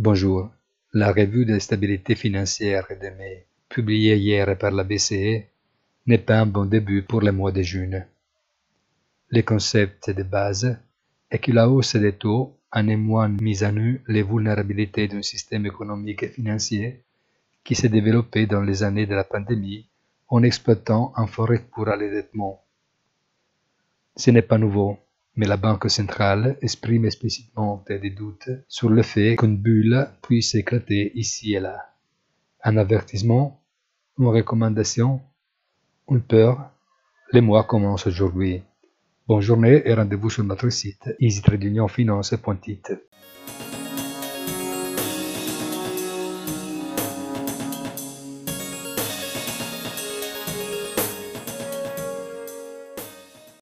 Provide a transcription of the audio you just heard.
Bonjour. La revue de stabilité financière de mai, publiée hier par la BCE, n'est pas un bon début pour le mois de juin. Le concept de base est que la hausse des taux a néanmoins mis à nu les vulnérabilités d'un système économique et financier qui s'est développé dans les années de la pandémie en exploitant un fort recours à l'endettement. Ce n'est pas nouveau, mais la Banque centrale exprime explicitement des doutes sur le fait qu'une bulle puisse éclater ici et là. Un avertissement, une recommandation, une peur, le mois commence aujourd'hui. Bonne journée et rendez-vous sur notre site easytradeunionfinance.it.